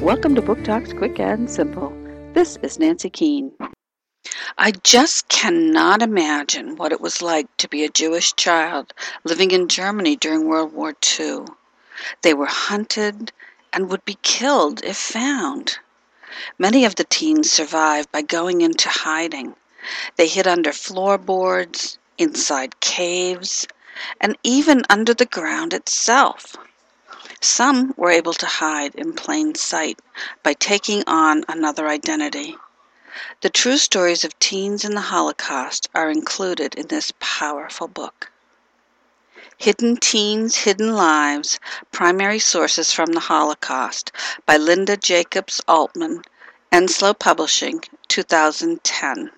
Welcome to Book Talks Quick and Simple. This is Nancy Keane. I just cannot imagine what it was like to be a Jewish child living in Germany during World War II. They were hunted and would be killed if found. Many of the teens survived by going into hiding. They hid under floorboards, inside caves, and even under the ground itself. Some were able to hide in plain sight by taking on another identity. The true stories of teens in the Holocaust are included in this powerful book. Hidden Teens, Hidden Lives Primary Sources from the Holocaust by Linda Jacobs Altman, Enslow Publishing, 2010.